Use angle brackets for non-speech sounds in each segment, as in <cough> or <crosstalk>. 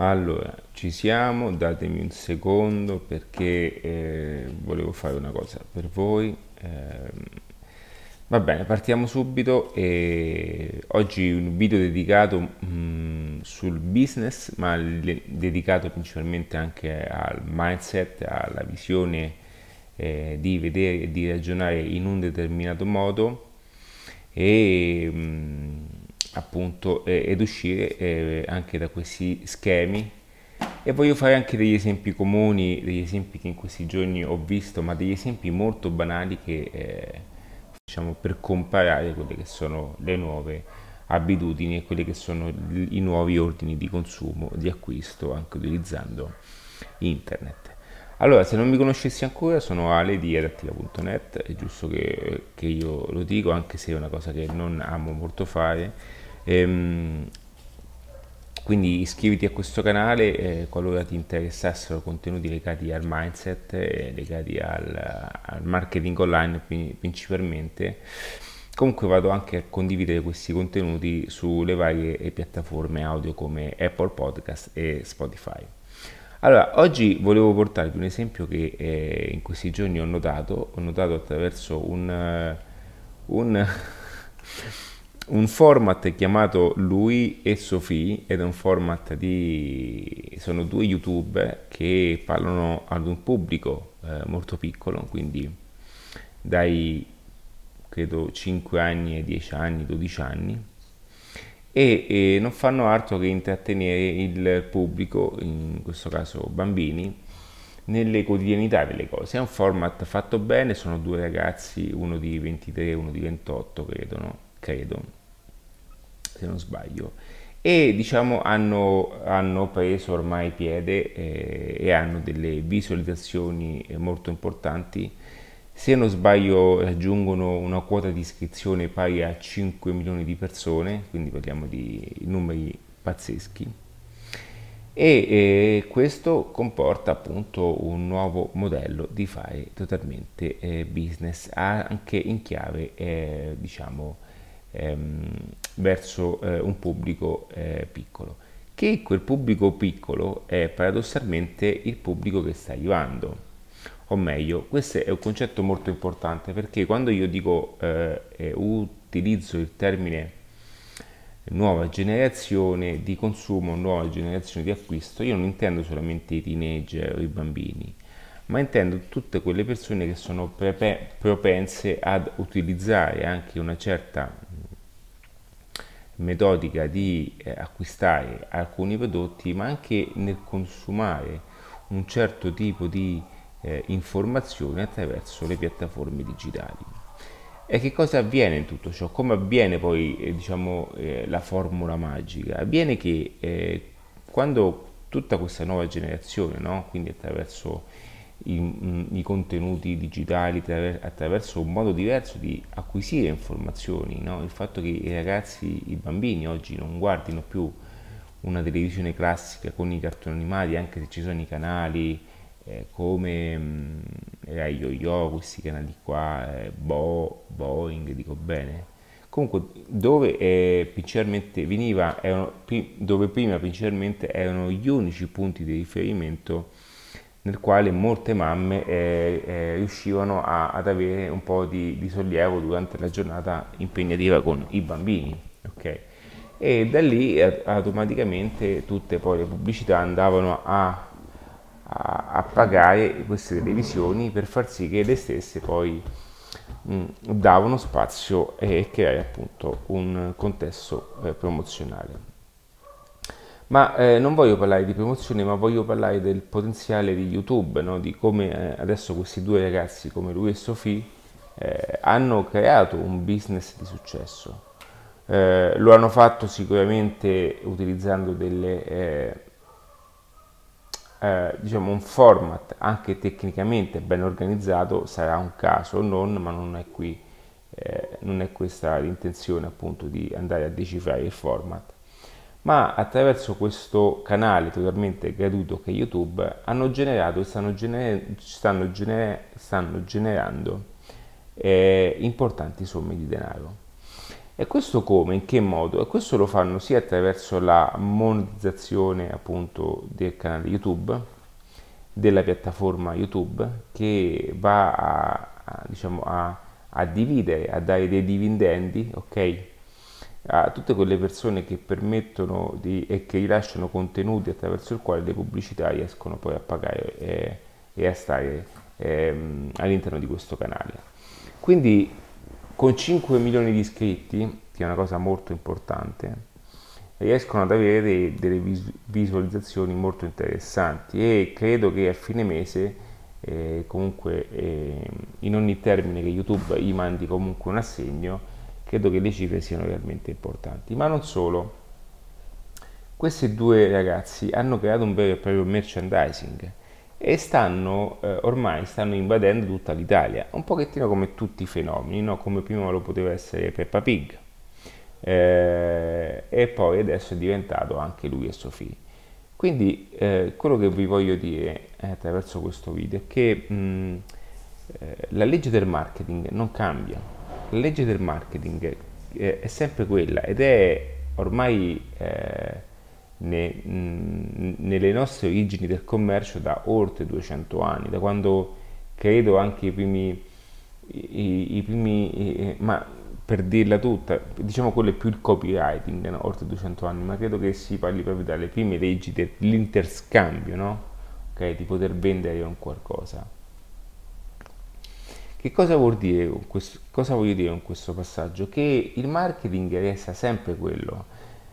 Allora, ci siamo, datemi un secondo perché eh, volevo fare una cosa per voi. Ehm, va bene, partiamo subito. E oggi un video dedicato mm, sul business, ma le- dedicato principalmente anche al mindset, alla visione eh, di vedere e di ragionare in un determinato modo e mm, appunto eh, ed uscire eh, anche da questi schemi e voglio fare anche degli esempi comuni, degli esempi che in questi giorni ho visto, ma degli esempi molto banali che eh, diciamo per comparare quelle che sono le nuove abitudini e quelli che sono i nuovi ordini di consumo, di acquisto, anche utilizzando internet. Allora, se non mi conoscessi ancora, sono Ale di adattiva.net, è giusto che, che, io lo dico, anche se è una cosa che non amo molto fare. Ehm, quindi iscriviti a questo canale eh, qualora ti interessassero contenuti legati al mindset, eh, legati al, al, marketing online principalmente. Comunque vado anche a condividere questi contenuti sulle varie piattaforme audio come Apple Podcast e Spotify. Allora, oggi volevo portarvi un esempio che eh, in questi giorni ho notato, ho notato attraverso un, uh, un, <laughs> un, format chiamato Lui e Sophie ed è un format di... sono due youtuber che parlano ad un pubblico eh, molto piccolo, quindi dai credo 5 anni ai 10 anni, 12 anni e, e non fanno altro che intrattenere il pubblico, in questo caso bambini, nelle quotidianità delle cose. È un format fatto bene, sono due ragazzi, uno di 23 e uno di 28, credo, no? credo se non sbaglio. E diciamo hanno, hanno preso ormai piede eh, e hanno delle visualizzazioni molto importanti se non sbaglio raggiungono una quota di iscrizione pari a 5 milioni di persone, quindi parliamo di numeri pazzeschi. E eh, questo comporta appunto un nuovo modello di fare totalmente eh, business anche in chiave eh, diciamo ehm, verso eh, un pubblico eh, piccolo. Che quel pubblico piccolo è paradossalmente il pubblico che sta arrivando. O meglio, questo è un concetto molto importante perché quando io dico eh, utilizzo il termine nuova generazione di consumo, nuova generazione di acquisto, io non intendo solamente i teenager o i bambini, ma intendo tutte quelle persone che sono prepe- propense ad utilizzare anche una certa metodica di eh, acquistare alcuni prodotti, ma anche nel consumare un certo tipo di eh, informazioni attraverso le piattaforme digitali. E che cosa avviene in tutto ciò? Come avviene poi eh, diciamo, eh, la formula magica? Avviene che eh, quando tutta questa nuova generazione, no? quindi attraverso i, mm, i, contenuti digitali, attraverso un modo diverso di acquisire informazioni, no? il fatto che i ragazzi, i bambini oggi non guardino più una televisione classica con i cartoni animati, anche se ci sono i canali eh, come mh, era Yo-Yo, questi canali qua, eh, Bo, Boeing, dico bene. Comunque, dove eh, principalmente veniva, erano, dove prima principalmente erano gli unici punti di riferimento nel quale molte mamme eh, eh, riuscivano a, ad avere un po' di, di, sollievo durante la giornata impegnativa con i bambini. Okay? E da lì eh, automaticamente tutte poi le pubblicità andavano a a, a pagare queste televisioni per far sì che le stesse poi mh, davano spazio e creare appunto un contesto eh, promozionale. Ma eh, non voglio parlare di promozione, ma voglio parlare del potenziale di YouTube, no? di come eh, adesso questi due ragazzi come lui e Sophie eh, hanno creato un business di successo. Eh, lo hanno fatto sicuramente utilizzando delle eh, eh, diciamo un format anche tecnicamente ben organizzato sarà un caso o non, ma non è qui, non è questa l'intenzione appunto di andare a decifrare il format. Ma attraverso questo canale totalmente gratuito che è YouTube hanno generato e stanno, gener- stanno, gener- stanno generando eh, importanti somme di denaro. E questo come? In che modo? E questo lo fanno sia attraverso la monetizzazione appunto del canale YouTube, della piattaforma YouTube, che va a, a, diciamo, a, a dividere, a dare dei dividendi, ok? A tutte quelle persone che permettono di, e che rilasciano contenuti attraverso il quale le pubblicità riescono poi a pagare e, e a stare ehm, all'interno di questo canale. Quindi con 5 milioni di iscritti, che è una cosa molto importante, riescono ad avere delle visualizzazioni molto interessanti e credo che a fine mese eh, comunque eh, in ogni termine che YouTube gli mandi comunque un assegno credo che le cifre siano realmente importanti. Ma non solo. Questi due ragazzi hanno creato un vero e proprio merchandising e stanno eh, ormai stanno invadendo tutta l'Italia, un pochettino come tutti i fenomeni, no? come prima lo poteva essere Peppa Pig. Eh, e poi adesso è diventato anche lui e Sofì. Quindi eh, quello che vi voglio dire eh, attraverso questo video è che mh, eh, la legge del marketing non cambia, la legge del marketing è sempre quella ed è ormai eh, ne, mh, nelle nostre origini del commercio da oltre 200 anni, da quando credo anche i primi, i, i primi i, ma per dirla tutta, diciamo quello è più il copywriting, no? oltre 200 anni, ma credo che si parli proprio dalle prime leggi dell'interscambio, no? okay, di poter vendere un qualcosa. Che cosa vuol dire questo, cosa voglio dire con questo passaggio? Che il marketing resta sempre quello,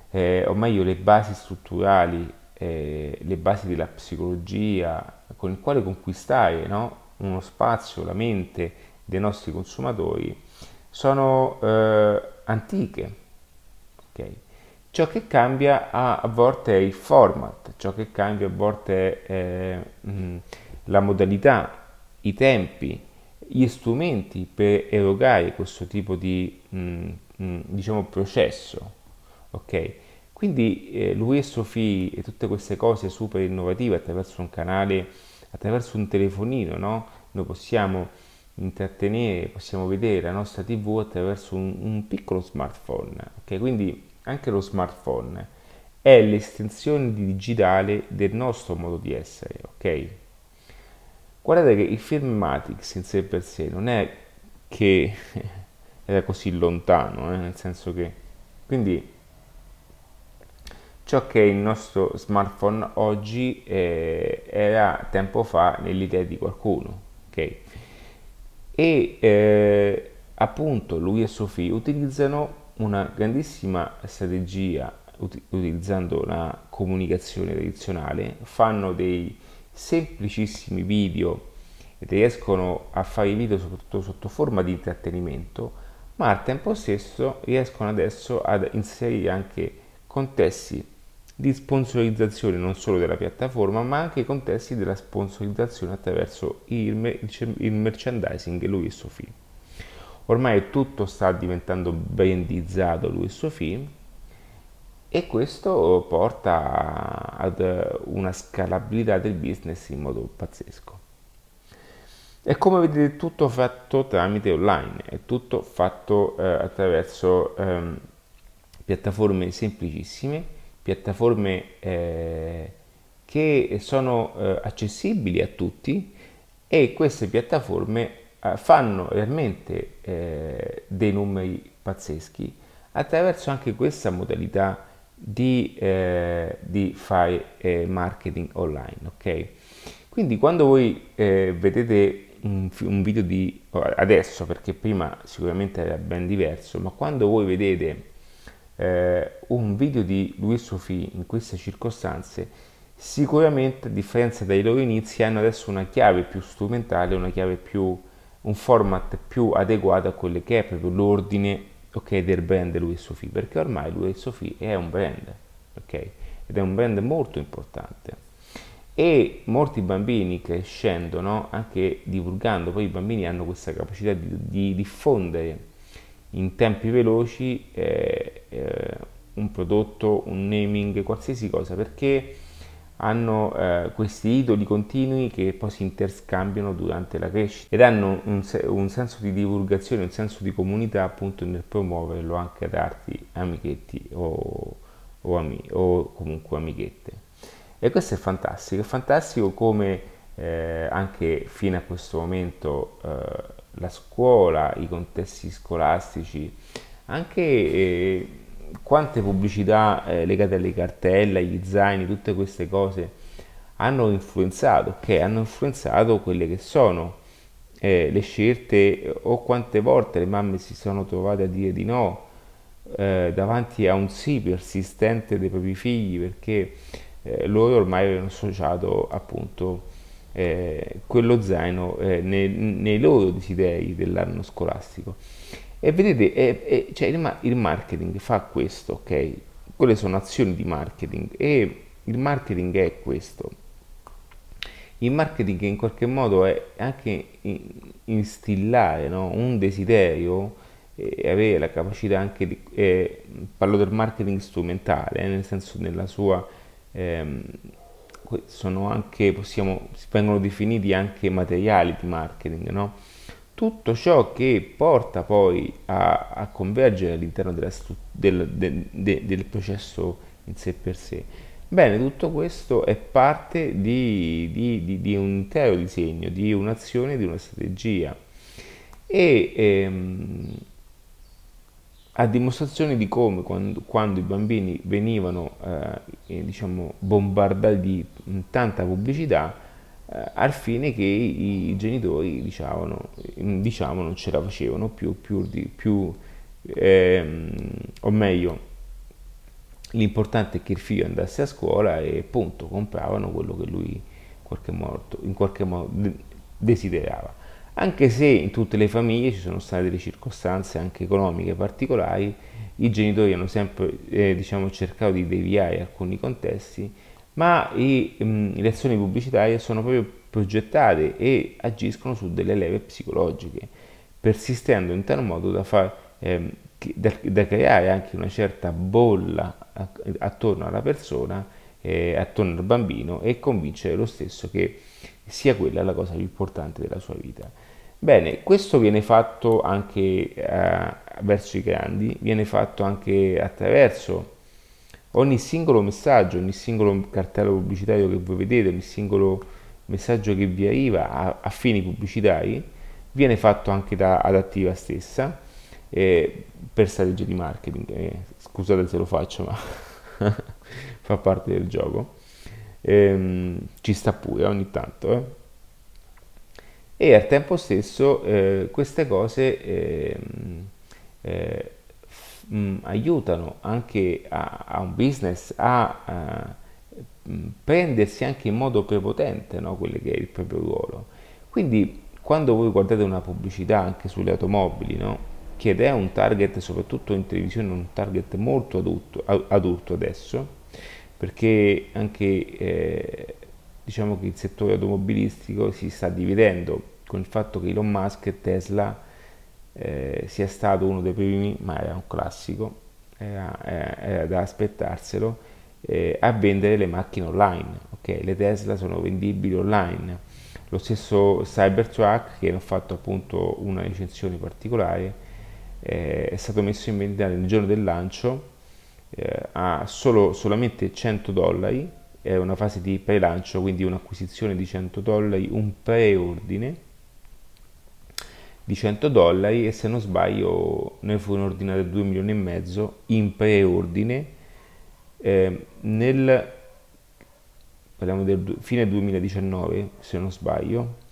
eh, o meglio le basi strutturali, eh, le basi della psicologia, con il quale conquistare no? uno spazio, la mente dei nostri consumatori, sono eh, antiche. Okay? Ciò che cambia a, a, volte è il format, ciò che cambia a volte è mm, la modalità, i tempi, gli strumenti per erogare questo tipo di mh, mm, mh, mm, diciamo, processo. ok? Quindi eh, lui e Sofì e tutte queste cose super innovative attraverso un canale, attraverso un telefonino, no? Noi possiamo intrattenere, possiamo vedere la nostra TV attraverso un, un piccolo smartphone. ok? Quindi anche lo smartphone è l'estensione digitale del nostro modo di essere. ok? Guardate che il film Matrix in sé per sé non è che <laughs> era così lontano, eh, nel senso che quindi ciò che è il nostro smartphone oggi eh, era tempo fa nell'idea di qualcuno, ok? E eh, appunto lui e Sofì utilizzano una grandissima strategia ut- utilizzando la comunicazione tradizionale, fanno dei semplicissimi video riescono a fare i video soprattutto sotto forma di intrattenimento, ma al tempo stesso riescono adesso ad inserire anche contesti di sponsorizzazione non solo della piattaforma, ma anche i contesti della sponsorizzazione attraverso il, merchandising lui e Sofì. Ormai tutto sta diventando brandizzato lui e Sofì e questo porta ad una scalabilità del business in modo pazzesco. E come vedete tutto fatto tramite online, è tutto fatto eh, attraverso ehm, piattaforme semplicissime, piattaforme eh, che sono eh, accessibili a tutti e queste piattaforme eh, fanno realmente eh, dei numeri pazzeschi attraverso anche questa modalità di, eh, di fare eh, marketing online. Ok? Quindi quando voi eh, vedete un, un, video di adesso, perché prima sicuramente era ben diverso, ma quando voi vedete eh, un video di Louis Sophie in queste circostanze, sicuramente a differenza dai loro inizi hanno adesso una chiave più strumentale, una chiave più, un format più adeguato a quello che è proprio l'ordine ok, del brand Louis Sophie, perché ormai Louis Sophie è un brand, ok? Ed è un brand molto importante. E molti bambini crescendo, no? anche divulgando, poi i bambini hanno questa capacità di, di diffondere in tempi veloci eh, eh, un prodotto, un naming, qualsiasi cosa, perché hanno eh, questi idoli continui che poi si interscambiano durante la crescita ed hanno un, un, senso di divulgazione, un senso di comunità appunto nel promuoverlo anche ad arti amichetti o, o, ami, o comunque amichette. E questo è fantastico, è fantastico come eh, anche fino a questo momento eh, la scuola, i contesti scolastici, anche eh, quante pubblicità eh, legate alle cartelle, agli zaini, tutte queste cose hanno influenzato, che hanno influenzato quelle che sono eh, le scelte o quante volte le mamme si sono trovate a dire di no eh, davanti a un sì persistente dei propri figli perché eh, loro ormai avevano associato appunto eh, quello zaino eh, nei, nei loro desideri dell'anno scolastico. E vedete, è, è, cioè il, il, marketing fa questo, ok? Quelle sono azioni di marketing e il marketing è questo. Il marketing in qualche modo è anche instillare no? un desiderio e avere la capacità anche di... Eh, parlo del marketing strumentale, eh, nel senso nella sua... Ehm, sono anche, possiamo, vengono definiti anche materiali di marketing, no? Tutto ciò che porta poi a, a convergere all'interno della, del, de, de, del processo in sé per sé. Bene, tutto questo è parte di, di, di, di un intero disegno, di un'azione, di una strategia e ehm, a dimostrazione di come quando, quando i bambini venivano eh, diciamo, bombardati di tanta pubblicità, al fine che i, i genitori diciamo, diciamo, non ce la facevano più, più, più ehm, o meglio l'importante è che il figlio andasse a scuola e appunto compravano quello che lui in qualche modo, in qualche modo desiderava. Anche se in tutte le famiglie ci sono state delle circostanze anche economiche particolari i genitori hanno sempre eh, diciamo, cercato di deviare alcuni contesti ma i, mh, le azioni pubblicitarie sono proprio progettate e agiscono su delle leve psicologiche, persistendo in tal modo da, far, ehm, da, da creare anche una certa bolla attorno alla persona, eh, attorno al bambino e convincere lo stesso che sia quella la cosa più importante della sua vita. Bene, questo viene fatto anche eh, verso i grandi, viene fatto anche attraverso ogni singolo messaggio, ogni singolo cartello pubblicitario che voi vedete, ogni singolo messaggio che vi arriva a, a fini pubblicitari viene fatto anche da Adattiva stessa eh, per strategie di marketing. Eh, scusate se lo faccio, ma <laughs> fa parte del gioco. Eh, ci sta pure ogni tanto. Eh. E al tempo stesso eh, queste cose ehm, eh, mh, mm, aiutano anche a, a, un business a, a mm, prendersi anche in modo prepotente no, quello che è il proprio ruolo. Quindi quando voi guardate una pubblicità anche sulle automobili, no, che è un target, soprattutto in televisione, un target molto adulto, adulto adesso, perché anche eh, diciamo che il settore automobilistico si sta dividendo con il fatto che Elon Musk e Tesla eh, sia stato uno dei primi, ma era un classico, era, era da aspettarselo, eh, a vendere le macchine online. Okay? Le Tesla sono vendibili online. Lo stesso Cybertruck, che hanno fatto appunto una recensione particolare, eh, è stato messo in vendita nel giorno del lancio eh, a solo, solamente 100 dollari, è una fase di pre-lancio, quindi un'acquisizione di 100 dollari, un preordine di 100 dollari e se non sbaglio ne furono ordinate 2 milioni e mezzo in preordine eh, nel parliamo del fine 2019 se non sbaglio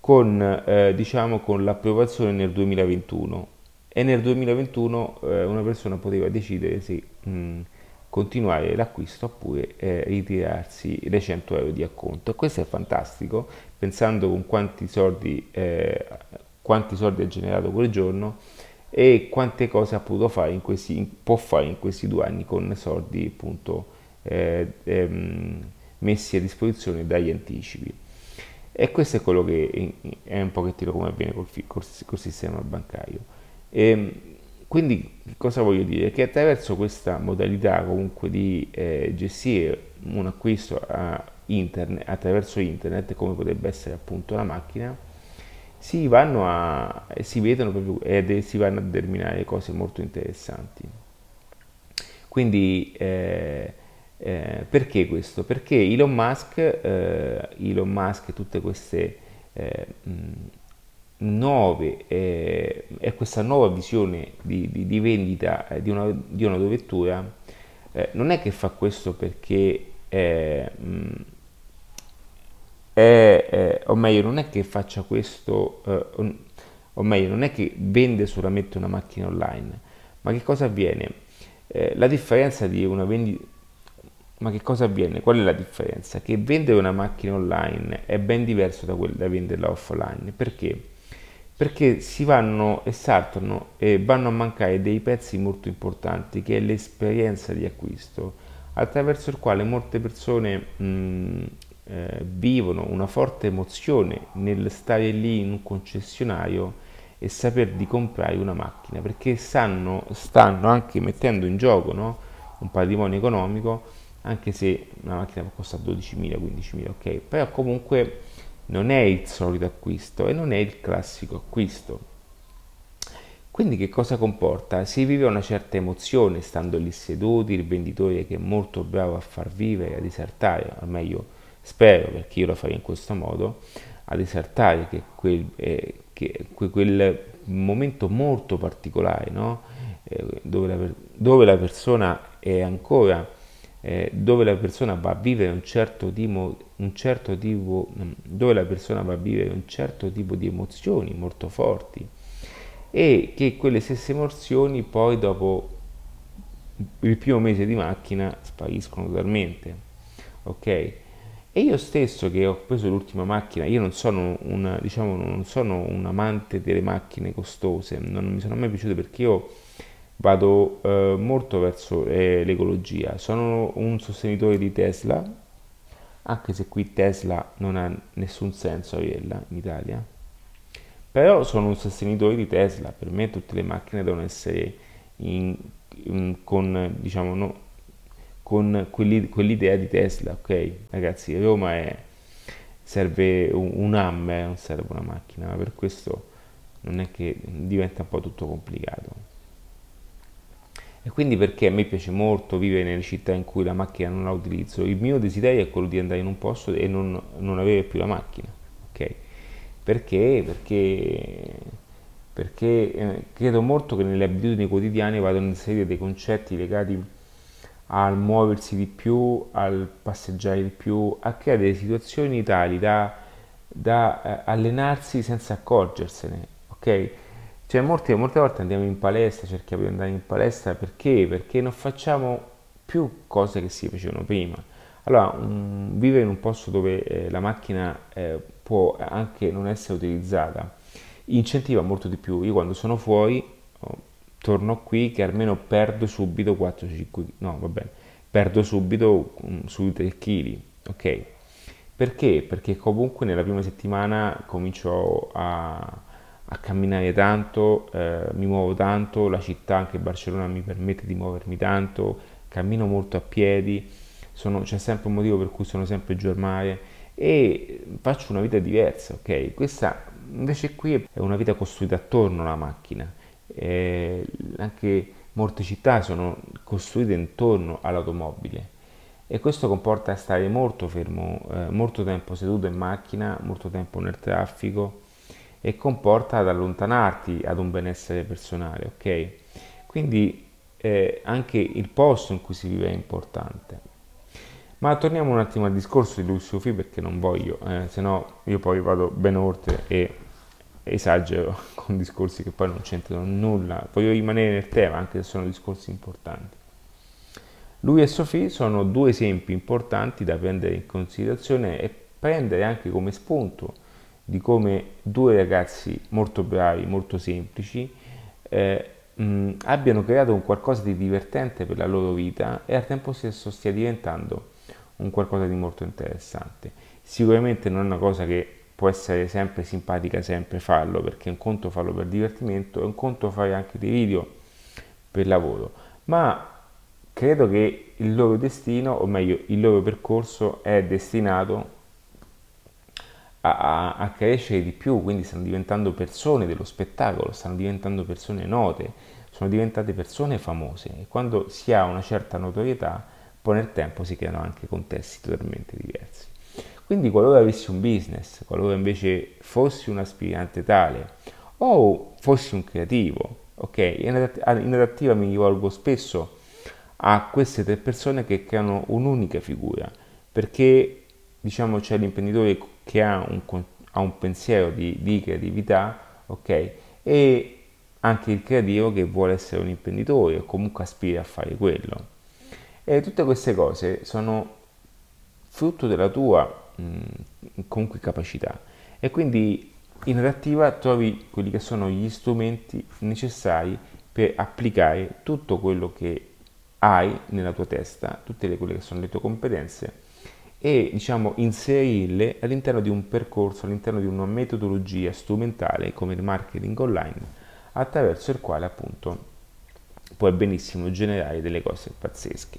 con, eh, diciamo, con l'approvazione nel 2021 e nel 2021 eh, una persona poteva decidere se mh, continuare l'acquisto oppure eh, ritirarsi le 100 euro di acconto. Questo è fantastico pensando con quanti soldi eh, quanti soldi ha generato quel giorno e quante cose ha potuto fare in questi, può fare in questi due anni con soldi appunto eh, ehm, messi a disposizione dagli anticipi. E questo è quello che è un pochettino come avviene col, col, col sistema bancario. E, ehm, quindi cosa voglio dire? Che attraverso questa modalità comunque di eh, gestire un acquisto internet, attraverso internet, come potrebbe essere appunto la macchina, si vanno a, si vedono proprio ed si vanno a determinare cose molto interessanti. Quindi eh, eh, perché questo? Perché Elon Musk, eh, Elon Musk tutte queste eh, nuove e questa nuova visione di, di, di vendita di una, di un'autovettura eh, non è che fa questo perché è, è, o meglio non è che faccia questo eh, o meglio non è che vende solamente una macchina online ma che cosa avviene eh, la differenza di una vendita ma che cosa avviene? Qual è la differenza? Che vendere una macchina online è ben diverso da, da venderla offline. Perché? Perché si vanno e saltano e vanno a mancare dei pezzi molto importanti che è l'esperienza di acquisto attraverso il quale molte persone mh, eh, vivono una forte emozione nel stare lì in un concessionario e saper di comprare una macchina perché sanno, stanno anche mettendo in gioco no? un patrimonio economico anche se una macchina costa 12.000, 15.000, ok, però comunque non è il solito acquisto e non è il classico acquisto. Quindi che cosa comporta? Si vive una certa emozione stando lì seduti, il venditore che è molto bravo a far vivere, a disertare, o meglio spero perché io lo farei in questo modo, a disertare che quel, eh, che quel momento molto particolare no? eh, dove, la, dove la persona è ancora eh, dove la persona va a vivere un certo, tipo, un certo tipo, mm, dove la persona va a vivere un certo tipo di emozioni molto forti e che quelle stesse emozioni poi dopo il primo mese di macchina spariscono totalmente. Ok? E io stesso che ho preso l'ultima macchina, io non sono, una, diciamo, non sono un amante delle macchine costose, non mi sono mai piaciute perché io vado eh, molto verso eh, l'ecologia. Sono un sostenitore di Tesla, anche se qui Tesla non ha nessun senso averla in Italia. Però sono un sostenitore di Tesla, per me tutte le macchine devono essere in, in, con, diciamo, no, con quell'idea di Tesla, ok? Ragazzi, Roma è, serve un, un hammer, non serve una macchina, ma per questo non è che diventa un po' tutto complicato. E quindi perché a me piace molto vivere nelle città in cui la macchina non la utilizzo, il mio desiderio è quello di andare in un posto e non, non avere più la macchina, ok? Perché? Perché, perché eh, credo molto che nelle abitudini quotidiane vadano inserire dei concetti legati al muoversi di più, al passeggiare di più, a creare situazioni tali da, da eh, allenarsi senza accorgersene, ok? Cioè, molte, molte volte andiamo in palestra, cerchiamo di andare in palestra perché? Perché non facciamo più cose che si facevano prima. Allora, um, vivere in un posto dove eh, la macchina eh, può anche non essere utilizzata incentiva molto di più. Io quando sono fuori torno qui che almeno perdo subito 4-5 no, va bene, perdo subito um, sui 3 kg, ok? Perché? Perché comunque nella prima settimana comincio a a camminare tanto, eh, mi muovo tanto, la città, anche Barcellona, mi permette di muovermi tanto, cammino molto a piedi, sono, c'è sempre un motivo per cui sono sempre giù al mare e faccio una vita diversa, ok? Questa invece qui è una vita costruita attorno alla macchina, eh, anche molte città sono costruite intorno all'automobile e questo comporta stare molto fermo, eh, molto tempo seduto in macchina, molto tempo nel traffico, e comporta ad allontanarti ad un benessere personale, ok? Quindi eh, anche il posto in cui si vive è importante. Ma torniamo un attimo al discorso di Lucio Fi perché non voglio, eh, se no io poi vado ben oltre e esagero <laughs> con discorsi che poi non c'entrano nulla. Voglio rimanere nel tema anche se sono discorsi importanti. Lui e Sofì sono due esempi importanti da prendere in considerazione e prendere anche come spunto di come due ragazzi molto bravi, molto semplici, eh, mh, abbiano creato un qualcosa di divertente per la loro vita e al tempo stesso stia diventando un qualcosa di molto interessante. Sicuramente non è una cosa che può essere sempre simpatica, sempre farlo, perché un conto farlo per divertimento e un conto fare anche dei video per lavoro, ma credo che il loro destino, o meglio il loro percorso è destinato a, a, crescere di più, quindi stanno diventando persone dello spettacolo, stanno diventando persone note, sono diventate persone famose e quando si ha una certa notorietà, poi nel tempo si creano anche contesti totalmente diversi. Quindi qualora avessi un business, qualora invece fossi un aspirante tale o fossi un creativo, ok, in adattiva mi rivolgo spesso a queste tre persone che creano un'unica figura, perché diciamo c'è l'imprenditore che ha un, ha un pensiero di, di, creatività, ok, e anche il creativo che vuole essere un imprenditore o comunque aspira a fare quello. E tutte queste cose sono frutto della tua mh, comunque capacità e quindi in adattiva trovi quelli che sono gli strumenti necessari per applicare tutto quello che hai nella tua testa, tutte le, quelle che sono le tue competenze e diciamo inserirle all'interno di un percorso, all'interno di una metodologia strumentale come il marketing online attraverso il quale appunto puoi benissimo generare delle cose pazzesche.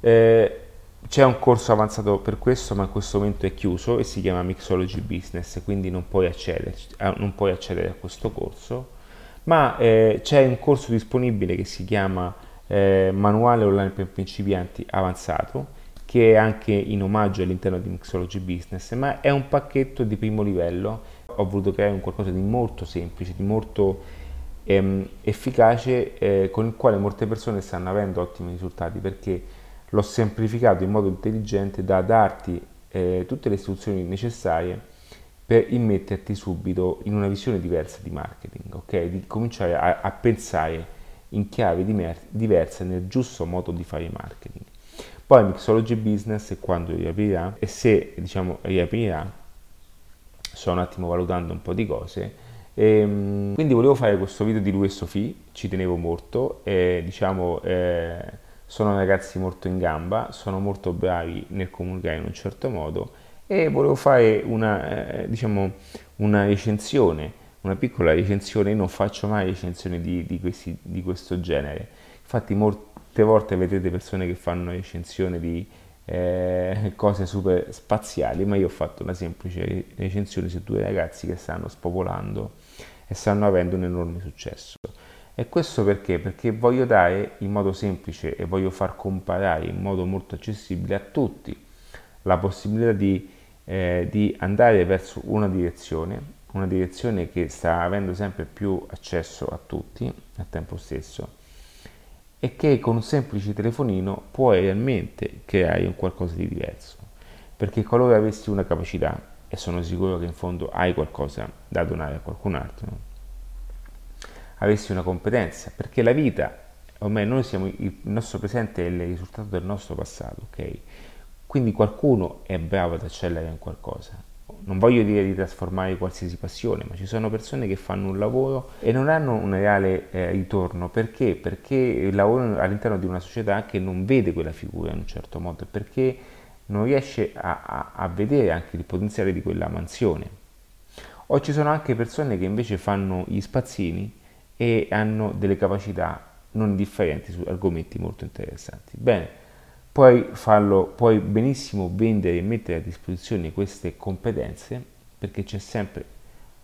Eh, c'è un corso avanzato per questo, ma in questo momento è chiuso e si chiama Mixology Business, quindi non puoi accedere, non puoi accedere a questo corso, ma eh, c'è un corso disponibile che si chiama eh, Manuale Online per principianti avanzato, che è anche in omaggio all'interno di Mixology Business, ma è un pacchetto di primo livello. Ho voluto creare un qualcosa di molto semplice, di molto ehm, efficace, eh, con il quale molte persone stanno avendo ottimi risultati perché l'ho semplificato in modo intelligente da darti eh, tutte le istruzioni necessarie per immetterti subito in una visione diversa di marketing, ok? Di cominciare a, a pensare in chiave diversa nel giusto modo di fare marketing. Poi Mixology Business quando riaprirà e se diciamo riaprirà sto un attimo valutando un po' di cose e, ehm, quindi volevo fare questo video di lui e Sofì, ci tenevo molto e diciamo eh, sono ragazzi molto in gamba, sono molto bravi nel comunicare in un certo modo e volevo fare una, eh, diciamo, una recensione, una piccola recensione, io non faccio mai recensioni di, di, questi, di questo genere, infatti molte volte vedete persone che fanno recensioni di eh, cose super spaziali, ma io ho fatto una semplice recensione su due ragazzi che stanno spopolando e stanno avendo un enorme successo. E questo perché? Perché voglio dare in modo semplice e voglio far comparare in modo molto accessibile a tutti la possibilità di, eh, di andare verso una direzione, una direzione che sta avendo sempre più accesso a tutti al tempo stesso e che con un semplice telefonino puoi realmente creare un qualcosa di diverso. Perché qualora avessi una capacità, e sono sicuro che in fondo hai qualcosa da donare a qualcun altro, avessi una competenza, perché la vita, ormai noi siamo, il nostro presente è il risultato del nostro passato, ok? Quindi qualcuno è bravo ad accelerare in qualcosa. Non voglio dire di trasformare qualsiasi passione, ma ci sono persone che fanno un lavoro e non hanno un reale eh, ritorno. Perché? Perché lavorano all'interno di una società che non vede quella figura in un certo modo, perché non riesce a, a, a vedere anche il potenziale di quella mansione. O ci sono anche persone che invece fanno gli spazzini e hanno delle capacità non differenti su argomenti molto interessanti. Bene, puoi farlo, puoi benissimo vendere e mettere a disposizione queste competenze perché c'è sempre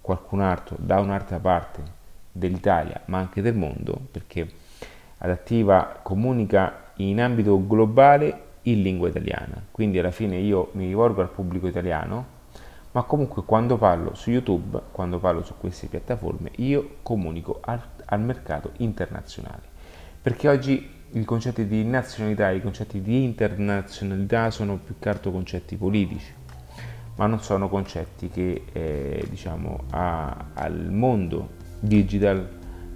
qualcun altro da un'altra parte dell'Italia ma anche del mondo perché Adattiva comunica in ambito globale in lingua italiana quindi alla fine io mi rivolgo al pubblico italiano ma comunque quando parlo su YouTube, quando parlo su queste piattaforme, io comunico al, al mercato internazionale. Perché oggi i concetti di nazionalità, i concetti di internazionalità sono più che altro concetti politici, ma non sono concetti che eh, diciamo a, al mondo digital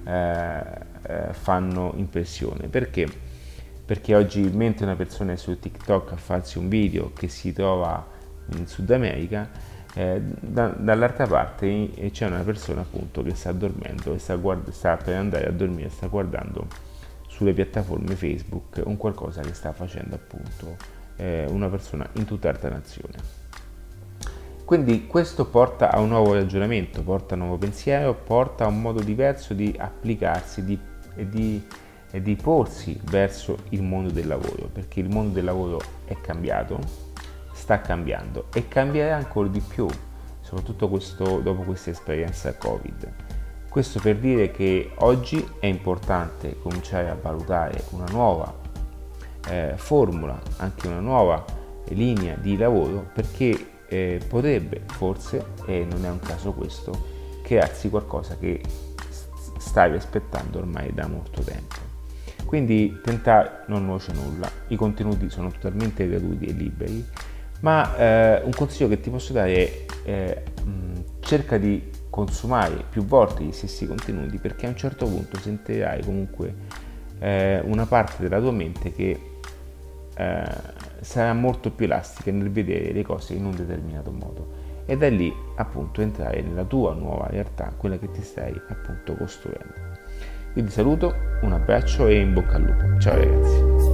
eh, eh, fanno impressione. Perché? Perché oggi mentre una persona è su TikTok a farsi un video che si trova in Sud America, eh, da, dall'altra parte c'è una persona appunto che sta dormendo e sta, guard- sta per andare a dormire, sta guardando sulle piattaforme Facebook un qualcosa che sta facendo appunto eh, una persona in tutt'altra nazione. Quindi questo porta a un nuovo ragionamento, porta a un nuovo pensiero, porta a un modo diverso di applicarsi di, e di è di porsi verso il mondo del lavoro, perché il mondo del lavoro è cambiato, sta cambiando e cambierà ancora di più, soprattutto questo, dopo questa esperienza Covid. Questo per dire che oggi è importante cominciare a valutare una nuova eh, formula, anche una nuova linea di lavoro, perché eh, potrebbe forse, e non è un caso questo, crearsi qualcosa che stavi aspettando ormai da molto tempo. Quindi tentare non nuoce nulla, i contenuti sono totalmente gratuiti e liberi, ma eh, un consiglio che ti posso dare è eh, mh, cerca di consumare più volte gli stessi contenuti perché a un certo punto sentirai comunque eh, una parte della tua mente che eh, sarà molto più elastica nel vedere le cose in un determinato modo e da lì appunto entrare nella tua nuova realtà, quella che ti stai appunto costruendo. Ti saluto, un abbraccio e in bocca al lupo. Ciao ragazzi.